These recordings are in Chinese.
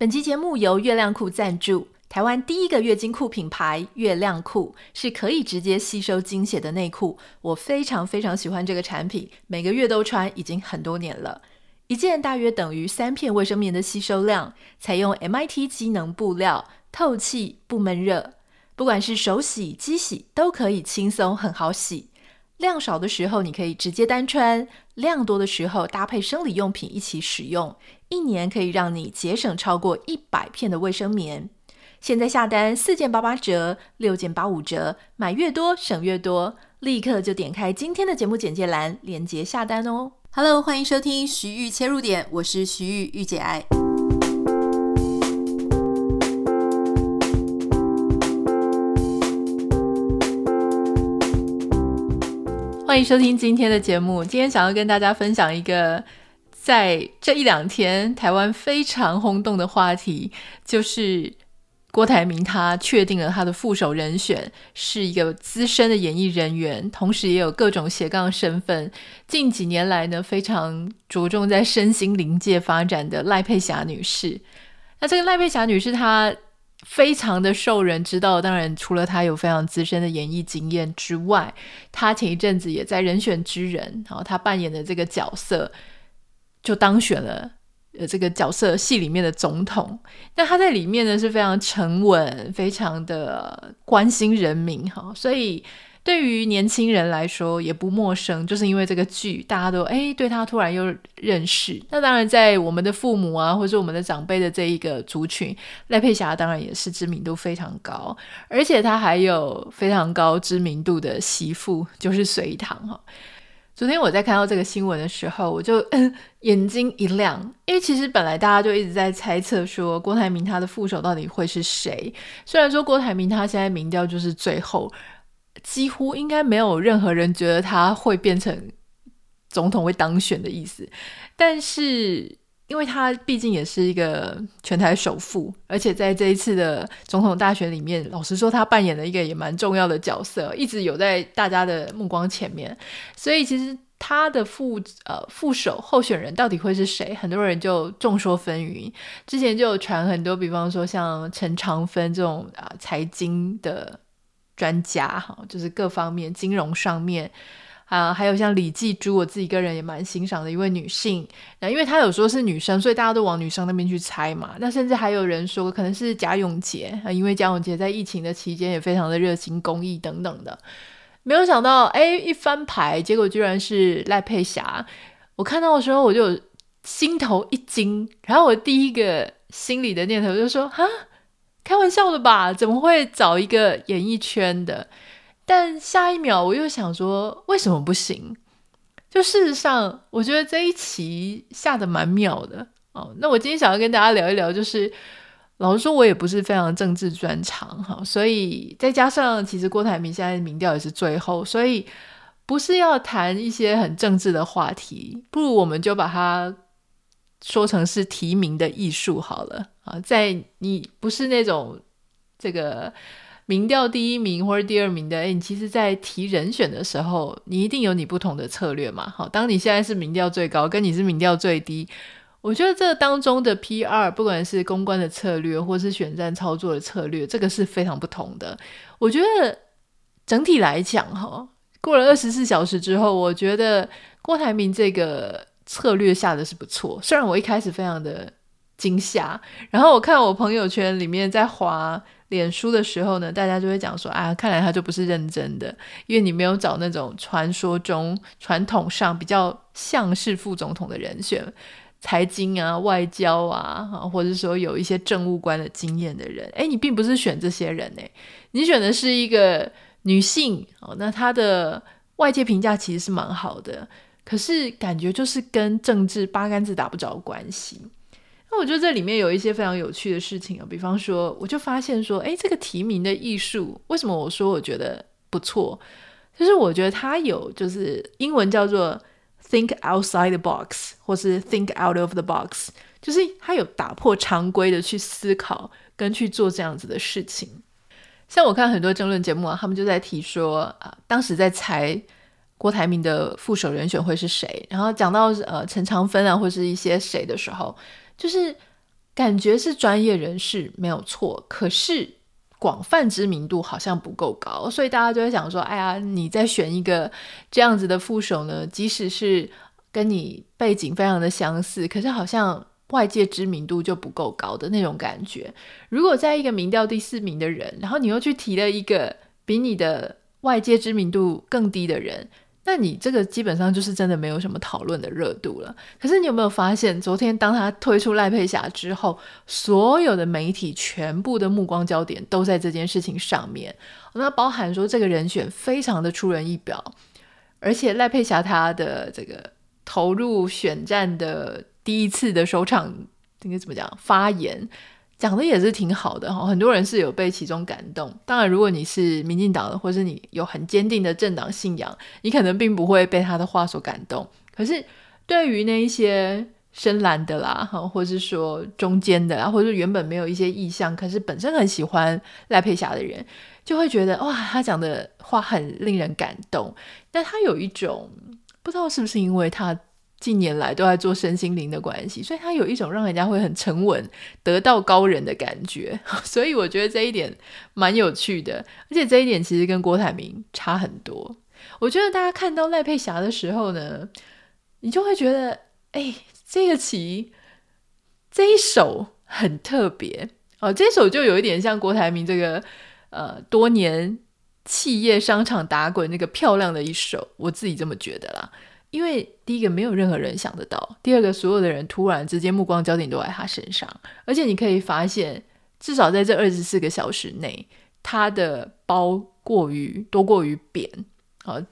本期节目由月亮裤赞助。台湾第一个月经裤品牌月亮裤是可以直接吸收经血的内裤，我非常非常喜欢这个产品，每个月都穿，已经很多年了。一件大约等于三片卫生棉的吸收量，采用 MIT 机能布料，透气不闷热，不管是手洗、机洗都可以轻松很好洗。量少的时候你可以直接单穿，量多的时候搭配生理用品一起使用，一年可以让你节省超过一百片的卫生棉。现在下单四件八八折，六件八五折，买越多省越多，立刻就点开今天的节目简介栏，链接下单哦。Hello，欢迎收听徐玉切入点，我是徐玉，御姐爱。欢迎收听今天的节目，今天想要跟大家分享一个在这一两天台湾非常轰动的话题，就是。郭台铭他确定了他的副手人选是一个资深的演艺人员，同时也有各种斜杠身份。近几年来呢，非常着重在身心灵界发展的赖佩霞女士。那这个赖佩霞女士她非常的受人知道，当然除了他有非常资深的演艺经验之外，他前一阵子也在人选之人，然后他扮演的这个角色就当选了。呃，这个角色戏里面的总统，那他在里面呢是非常沉稳，非常的关心人民哈，所以对于年轻人来说也不陌生，就是因为这个剧，大家都哎对他突然又认识。那当然，在我们的父母啊，或者我们的长辈的这一个族群，赖佩霞当然也是知名度非常高，而且他还有非常高知名度的媳妇，就是隋棠哈。昨天我在看到这个新闻的时候，我就 眼睛一亮，因为其实本来大家就一直在猜测说郭台铭他的副手到底会是谁。虽然说郭台铭他现在民调就是最后，几乎应该没有任何人觉得他会变成总统会当选的意思，但是。因为他毕竟也是一个全台首富，而且在这一次的总统大选里面，老实说，他扮演了一个也蛮重要的角色，一直有在大家的目光前面。所以，其实他的副呃副手候选人到底会是谁，很多人就众说纷纭。之前就有传很多，比方说像陈长芬这种啊财经的专家哈，就是各方面金融上面。啊，还有像李继珠，我自己个人也蛮欣赏的一位女性。那因为她有说是女生，所以大家都往女生那边去猜嘛。那甚至还有人说可能是贾永杰啊，因为贾永杰在疫情的期间也非常的热心公益等等的。没有想到，哎，一翻牌，结果居然是赖佩霞。我看到的时候，我就心头一惊，然后我第一个心里的念头就说：哈，开玩笑的吧？怎么会找一个演艺圈的？但下一秒我又想说，为什么不行？就事实上，我觉得这一期下的蛮妙的哦。那我今天想要跟大家聊一聊，就是老实说，我也不是非常政治专长哈，所以再加上其实郭台铭现在民调也是最后，所以不是要谈一些很政治的话题，不如我们就把它说成是提名的艺术好了啊。在你不是那种这个。民调第一名或者第二名的，诶，你其实，在提人选的时候，你一定有你不同的策略嘛。好，当你现在是民调最高，跟你是民调最低，我觉得这当中的 PR，不管是公关的策略，或是选战操作的策略，这个是非常不同的。我觉得整体来讲，哈，过了二十四小时之后，我觉得郭台铭这个策略下的是不错。虽然我一开始非常的惊吓，然后我看我朋友圈里面在滑。脸书的时候呢，大家就会讲说啊，看来他就不是认真的，因为你没有找那种传说中传统上比较像是副总统的人选，财经啊、外交啊，或者说有一些政务官的经验的人，诶，你并不是选这些人诶，你选的是一个女性哦，那她的外界评价其实是蛮好的，可是感觉就是跟政治八竿子打不着关系。那我觉得这里面有一些非常有趣的事情啊，比方说，我就发现说，诶，这个提名的艺术，为什么我说我觉得不错？就是我觉得它有，就是英文叫做 think outside the box，或是 think out of the box，就是它有打破常规的去思考跟去做这样子的事情。像我看很多争论节目啊，他们就在提说啊，当时在猜郭台铭的副手人选会是谁，然后讲到呃陈长芬啊，或是一些谁的时候。就是感觉是专业人士没有错，可是广泛知名度好像不够高，所以大家就会想说：哎呀，你再选一个这样子的副手呢？即使是跟你背景非常的相似，可是好像外界知名度就不够高的那种感觉。如果在一个民调第四名的人，然后你又去提了一个比你的外界知名度更低的人，那你这个基本上就是真的没有什么讨论的热度了。可是你有没有发现，昨天当他推出赖佩霞之后，所有的媒体全部的目光焦点都在这件事情上面。那包含说这个人选非常的出人意表，而且赖佩霞她的这个投入选战的第一次的首场，应该怎么讲发言？讲的也是挺好的哈，很多人是有被其中感动。当然，如果你是民进党的，或是你有很坚定的政党信仰，你可能并不会被他的话所感动。可是，对于那一些深蓝的啦，哈，或是说中间的啦，或者原本没有一些意向，可是本身很喜欢赖佩霞的人，就会觉得哇，他讲的话很令人感动。但他有一种不知道是不是因为他。近年来都在做身心灵的关系，所以他有一种让人家会很沉稳、得道高人的感觉。所以我觉得这一点蛮有趣的，而且这一点其实跟郭台铭差很多。我觉得大家看到赖佩霞的时候呢，你就会觉得，哎，这个棋这一手很特别哦，这一手就有一点像郭台铭这个呃多年企业商场打滚那个漂亮的一手，我自己这么觉得啦。因为第一个没有任何人想得到，第二个所有的人突然之间目光焦点都在他身上，而且你可以发现，至少在这二十四个小时内，他的包过于多过于扁啊，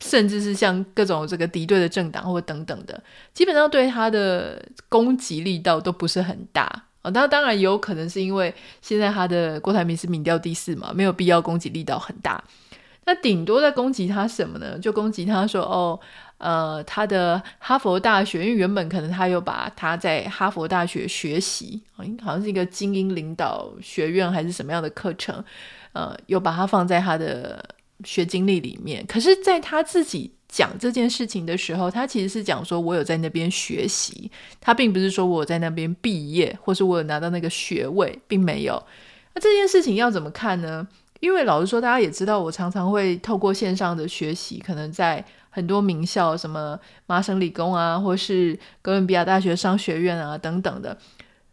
甚至是像各种这个敌对的政党或等等的，基本上对他的攻击力道都不是很大啊。那当然也有可能是因为现在他的郭台铭是民调第四嘛，没有必要攻击力道很大。那顶多在攻击他什么呢？就攻击他说哦。呃，他的哈佛大学，因为原本可能他有把他在哈佛大学学习，好像是一个精英领导学院还是什么样的课程，呃，有把它放在他的学经历里面。可是，在他自己讲这件事情的时候，他其实是讲说，我有在那边学习，他并不是说我在那边毕业，或是我有拿到那个学位，并没有。那这件事情要怎么看呢？因为老实说，大家也知道，我常常会透过线上的学习，可能在。很多名校，什么麻省理工啊，或是哥伦比亚大学商学院啊等等的，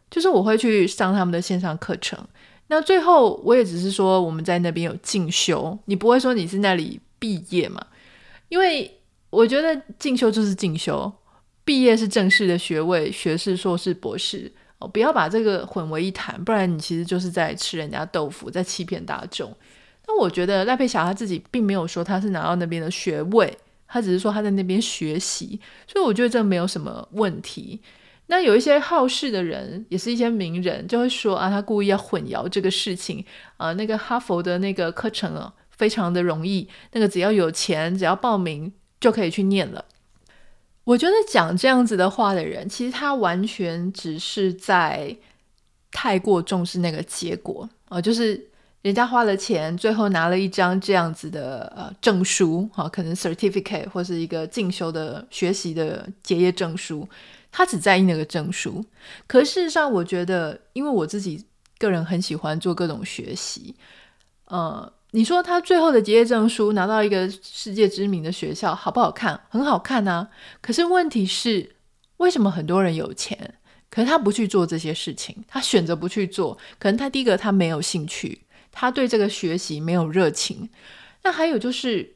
就是我会去上他们的线上课程。那最后我也只是说我们在那边有进修，你不会说你是那里毕业嘛？因为我觉得进修就是进修，毕业是正式的学位，学士、硕士、博士哦，不要把这个混为一谈，不然你其实就是在吃人家豆腐，在欺骗大众。那我觉得赖佩霞他自己并没有说他是拿到那边的学位。他只是说他在那边学习，所以我觉得这没有什么问题。那有一些好事的人，也是一些名人，就会说啊，他故意要混淆这个事情啊。那个哈佛的那个课程啊，非常的容易，那个只要有钱，只要报名就可以去念了。我觉得讲这样子的话的人，其实他完全只是在太过重视那个结果啊，就是。人家花了钱，最后拿了一张这样子的呃证书，哈，可能 certificate 或是一个进修的学习的结业证书，他只在意那个证书。可事实上，我觉得，因为我自己个人很喜欢做各种学习，呃，你说他最后的结业证书拿到一个世界知名的学校，好不好看？很好看啊。可是问题是，为什么很多人有钱，可是他不去做这些事情？他选择不去做，可能他第一个他没有兴趣。他对这个学习没有热情，那还有就是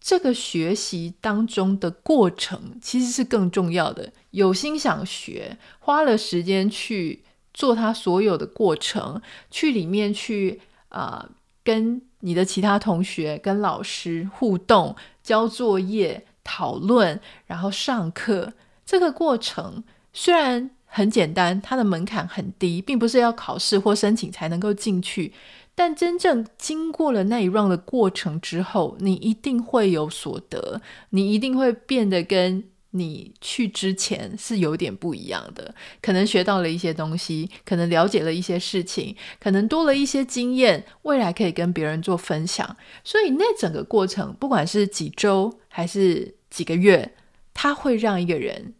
这个学习当中的过程其实是更重要的。有心想学，花了时间去做他所有的过程，去里面去啊、跟你的其他同学、跟老师互动、交作业、讨论，然后上课。这个过程虽然很简单，它的门槛很低，并不是要考试或申请才能够进去。但真正经过了那一 round 的过程之后，你一定会有所得，你一定会变得跟你去之前是有点不一样的。可能学到了一些东西，可能了解了一些事情，可能多了一些经验，未来可以跟别人做分享。所以那整个过程，不管是几周还是几个月，它会让一个人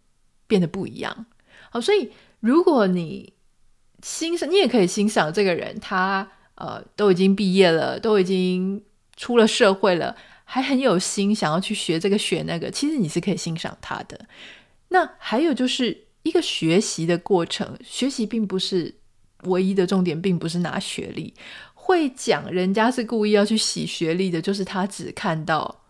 变得不一样。好，所以如果你欣赏，你也可以欣赏这个人，他呃都已经毕业了，都已经出了社会了，还很有心想要去学这个学那个，其实你是可以欣赏他的。那还有就是一个学习的过程，学习并不是唯一的重点，并不是拿学历。会讲人家是故意要去洗学历的，就是他只看到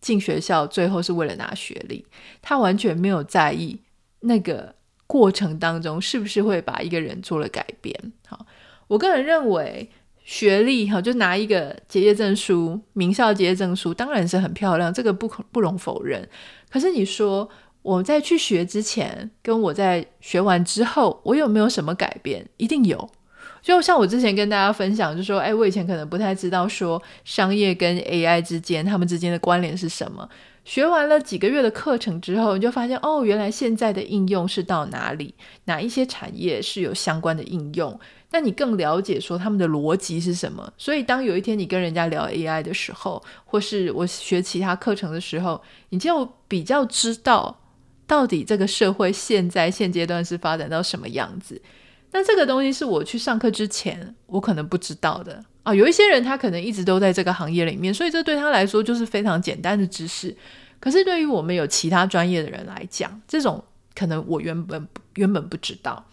进学校最后是为了拿学历，他完全没有在意那个过程当中是不是会把一个人做了改变。好，我个人认为学历哈，就拿一个结业证书，名校结业证书当然是很漂亮，这个不可不容否认。可是你说我在去学之前，跟我在学完之后，我有没有什么改变？一定有。就像我之前跟大家分享，就说，哎，我以前可能不太知道说商业跟 AI 之间他们之间的关联是什么。学完了几个月的课程之后，你就发现，哦，原来现在的应用是到哪里，哪一些产业是有相关的应用。那你更了解说他们的逻辑是什么。所以当有一天你跟人家聊 AI 的时候，或是我学其他课程的时候，你就比较知道到底这个社会现在现阶段是发展到什么样子。那这个东西是我去上课之前，我可能不知道的啊。有一些人他可能一直都在这个行业里面，所以这对他来说就是非常简单的知识。可是对于我们有其他专业的人来讲，这种可能我原本原本不知道。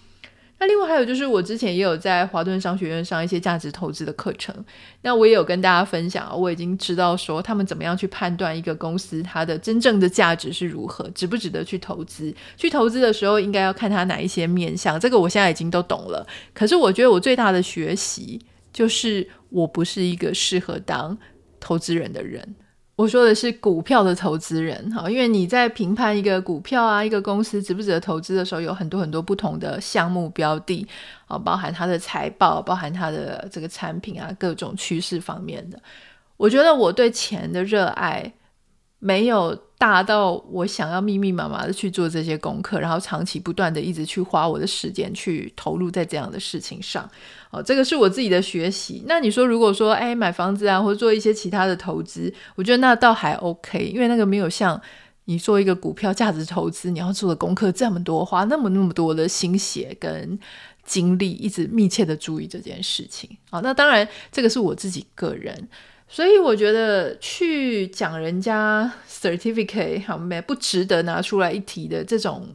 那另外还有就是，我之前也有在华顿商学院上一些价值投资的课程。那我也有跟大家分享，我已经知道说他们怎么样去判断一个公司它的真正的价值是如何，值不值得去投资。去投资的时候，应该要看它哪一些面向。这个我现在已经都懂了。可是我觉得我最大的学习就是，我不是一个适合当投资人的人。我说的是股票的投资人，哈，因为你在评判一个股票啊，一个公司值不值得投资的时候，有很多很多不同的项目标的，啊，包含它的财报，包含它的这个产品啊，各种趋势方面的。我觉得我对钱的热爱没有大到我想要密密麻麻的去做这些功课，然后长期不断的一直去花我的时间去投入在这样的事情上。哦，这个是我自己的学习。那你说，如果说，哎，买房子啊，或者做一些其他的投资，我觉得那倒还 OK，因为那个没有像你做一个股票价值投资，你要做的功课这么多，花那么那么多的心血跟精力，一直密切的注意这件事情。啊，那当然，这个是我自己个人，所以我觉得去讲人家 certificate 好没不值得拿出来一提的这种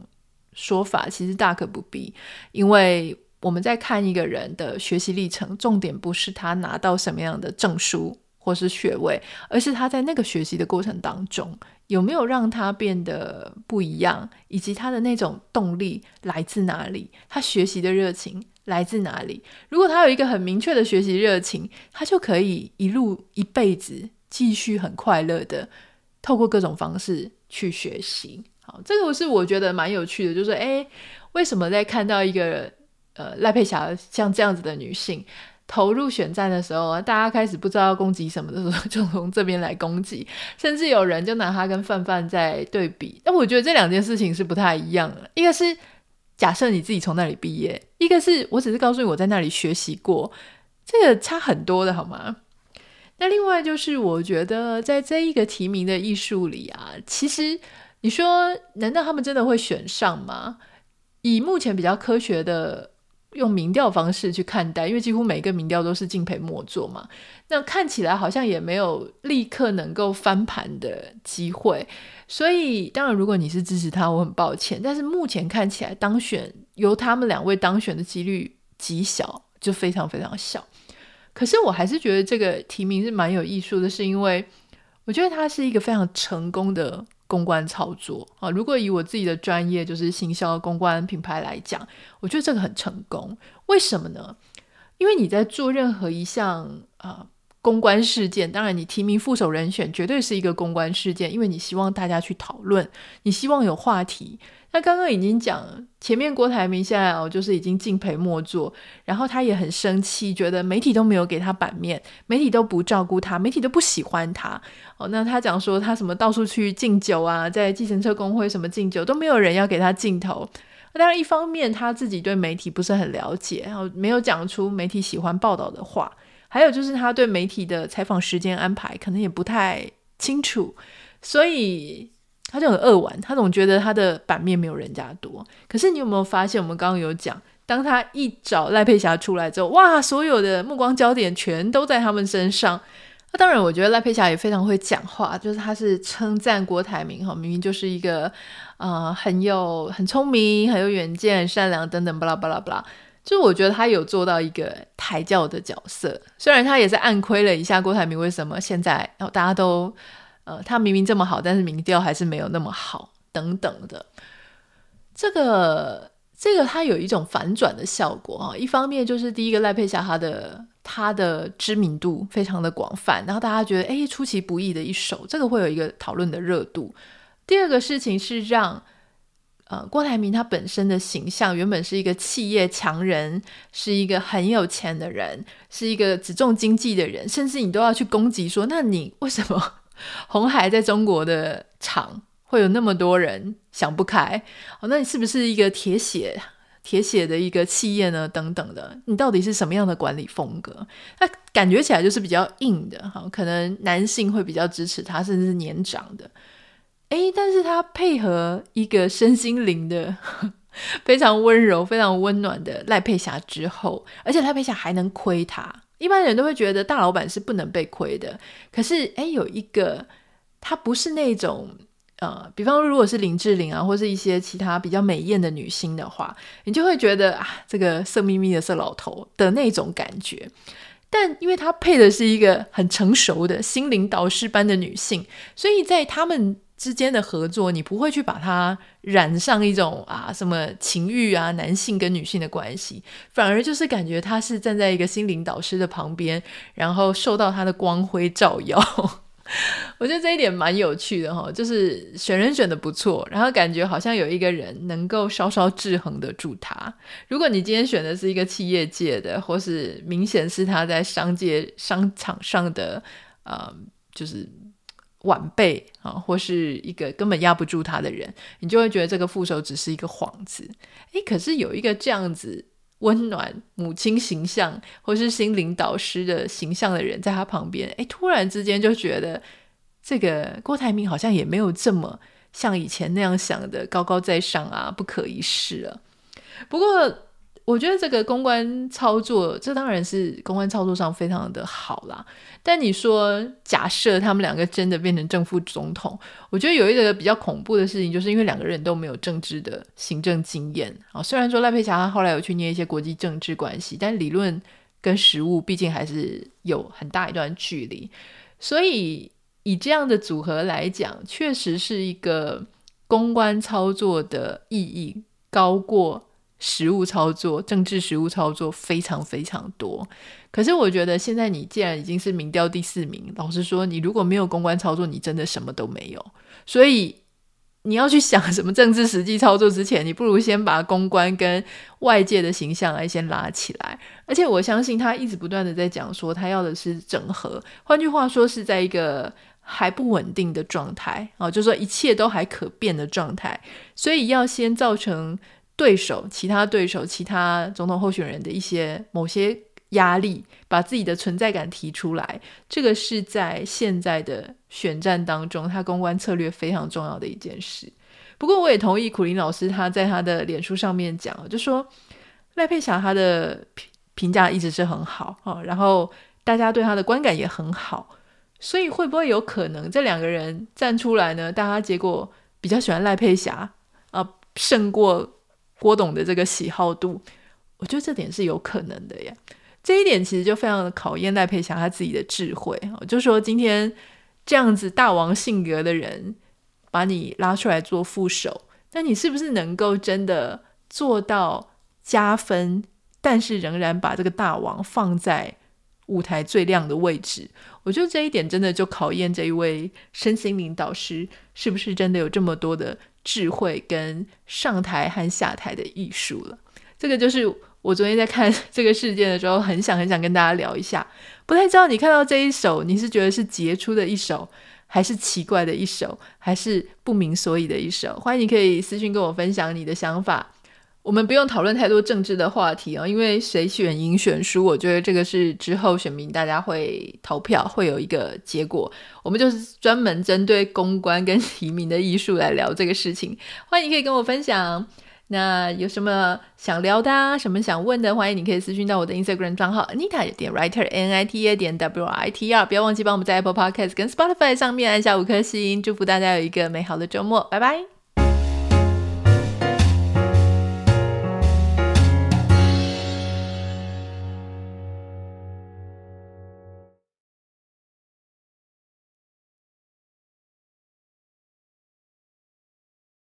说法，其实大可不必，因为。我们在看一个人的学习历程，重点不是他拿到什么样的证书或是学位，而是他在那个学习的过程当中有没有让他变得不一样，以及他的那种动力来自哪里，他学习的热情来自哪里。如果他有一个很明确的学习热情，他就可以一路一辈子继续很快乐的透过各种方式去学习。好，这个是我觉得蛮有趣的，就是诶，为什么在看到一个呃，赖佩霞像这样子的女性投入选战的时候，大家开始不知道要攻击什么的时候，就从这边来攻击，甚至有人就拿她跟范范在对比。那我觉得这两件事情是不太一样的。一个是假设你自己从那里毕业，一个是我只是告诉你我在那里学习过，这个差很多的好吗？那另外就是我觉得在这一个提名的艺术里啊，其实你说难道他们真的会选上吗？以目前比较科学的。用民调方式去看待，因为几乎每个民调都是敬佩末座嘛。那看起来好像也没有立刻能够翻盘的机会。所以，当然，如果你是支持他，我很抱歉。但是目前看起来，当选由他们两位当选的几率极小，就非常非常小。可是，我还是觉得这个提名是蛮有艺术的，是因为我觉得它是一个非常成功的。公关操作啊，如果以我自己的专业就是行销、公关、品牌来讲，我觉得这个很成功。为什么呢？因为你在做任何一项啊公关事件，当然你提名副手人选绝对是一个公关事件，因为你希望大家去讨论，你希望有话题。那刚刚已经讲，前面郭台铭现在哦，就是已经敬陪末座，然后他也很生气，觉得媒体都没有给他版面，媒体都不照顾他，媒体都不喜欢他。哦，那他讲说他什么到处去敬酒啊，在计程车工会什么敬酒都没有人要给他镜头。当然，一方面他自己对媒体不是很了解，然后没有讲出媒体喜欢报道的话，还有就是他对媒体的采访时间安排可能也不太清楚，所以。他就很扼腕，他总觉得他的版面没有人家多。可是你有没有发现，我们刚刚有讲当他一找赖佩霞出来之后，哇，所有的目光焦点全都在他们身上。那当然，我觉得赖佩霞也非常会讲话，就是他是称赞郭台铭哈，明明就是一个呃很有很聪明、很有远见、很善良等等，巴拉巴拉巴拉。就我觉得他有做到一个抬轿的角色，虽然他也是暗亏了一下郭台铭为什么现在大家都呃他明明这么好，但是民调还是没有那么好等等的。这个这个他有一种反转的效果啊，一方面就是第一个赖佩霞他的他的知名度非常的广泛，然后大家觉得哎出其不意的一手，这个会有一个讨论的热度。第二个事情是让。呃，郭台铭他本身的形象原本是一个企业强人，是一个很有钱的人，是一个只重经济的人，甚至你都要去攻击说，那你为什么 红海在中国的厂会有那么多人想不开？哦，那你是不是一个铁血铁血的一个企业呢？等等的，你到底是什么样的管理风格？他感觉起来就是比较硬的哈，可能男性会比较支持他，甚至是年长的。诶，但是他配合一个身心灵的 非常温柔、非常温暖的赖佩霞之后，而且赖佩霞还能亏他。一般人都会觉得大老板是不能被亏的，可是诶，有一个他不是那种呃，比方如果是林志玲啊，或是一些其他比较美艳的女星的话，你就会觉得啊，这个色眯眯的色老头的那种感觉。但因为他配的是一个很成熟的心灵导师般的女性，所以在他们。之间的合作，你不会去把它染上一种啊什么情欲啊，男性跟女性的关系，反而就是感觉他是站在一个心灵导师的旁边，然后受到他的光辉照耀。我觉得这一点蛮有趣的哈，就是选人选的不错，然后感觉好像有一个人能够稍稍制衡得住他。如果你今天选的是一个企业界的，或是明显是他在商界商场上的，呃，就是。晚辈啊，或是一个根本压不住他的人，你就会觉得这个副手只是一个幌子。诶，可是有一个这样子温暖母亲形象，或是心灵导师的形象的人在他旁边，诶，突然之间就觉得这个郭台铭好像也没有这么像以前那样想的高高在上啊，不可一世了。不过。我觉得这个公关操作，这当然是公关操作上非常的好啦。但你说，假设他们两个真的变成正副总统，我觉得有一个比较恐怖的事情，就是因为两个人都没有政治的行政经验啊。虽然说赖佩霞他后来有去念一些国际政治关系，但理论跟实务毕竟还是有很大一段距离。所以以这样的组合来讲，确实是一个公关操作的意义高过。实务操作、政治实务操作非常非常多，可是我觉得现在你既然已经是民调第四名，老实说，你如果没有公关操作，你真的什么都没有。所以你要去想什么政治实际操作之前，你不如先把公关跟外界的形象来先拉起来。而且我相信他一直不断的在讲说，他要的是整合，换句话说是在一个还不稳定的状态啊，就说一切都还可变的状态，所以要先造成。对手、其他对手、其他总统候选人的一些某些压力，把自己的存在感提出来，这个是在现在的选战当中，他公关策略非常重要的一件事。不过，我也同意苦林老师他在他的脸书上面讲，就说赖佩霞他的评评价一直是很好啊，然后大家对他的观感也很好，所以会不会有可能这两个人站出来呢？大家结果比较喜欢赖佩霞啊，胜过。郭董的这个喜好度，我觉得这点是有可能的呀。这一点其实就非常的考验赖佩霞他自己的智慧。我就说今天这样子大王性格的人把你拉出来做副手，那你是不是能够真的做到加分，但是仍然把这个大王放在舞台最亮的位置？我觉得这一点真的就考验这一位身心灵导师是不是真的有这么多的。智慧跟上台和下台的艺术了，这个就是我昨天在看这个事件的时候，很想很想跟大家聊一下。不太知道你看到这一首，你是觉得是杰出的一首，还是奇怪的一首，还是不明所以的一首？欢迎你可以私信跟我分享你的想法。我们不用讨论太多政治的话题哦，因为谁选赢选输，我觉得这个是之后选民大家会投票，会有一个结果。我们就是专门针对公关跟提名的艺术来聊这个事情。欢迎你可以跟我分享那有什么想聊的啊，什么想问的，欢迎你可以私讯到我的 Instagram 账号 Anita 点 Writer N I T A 点 W R I T R，不要忘记帮我们在 Apple Podcast 跟 Spotify 上面按下五颗星，祝福大家有一个美好的周末，拜拜。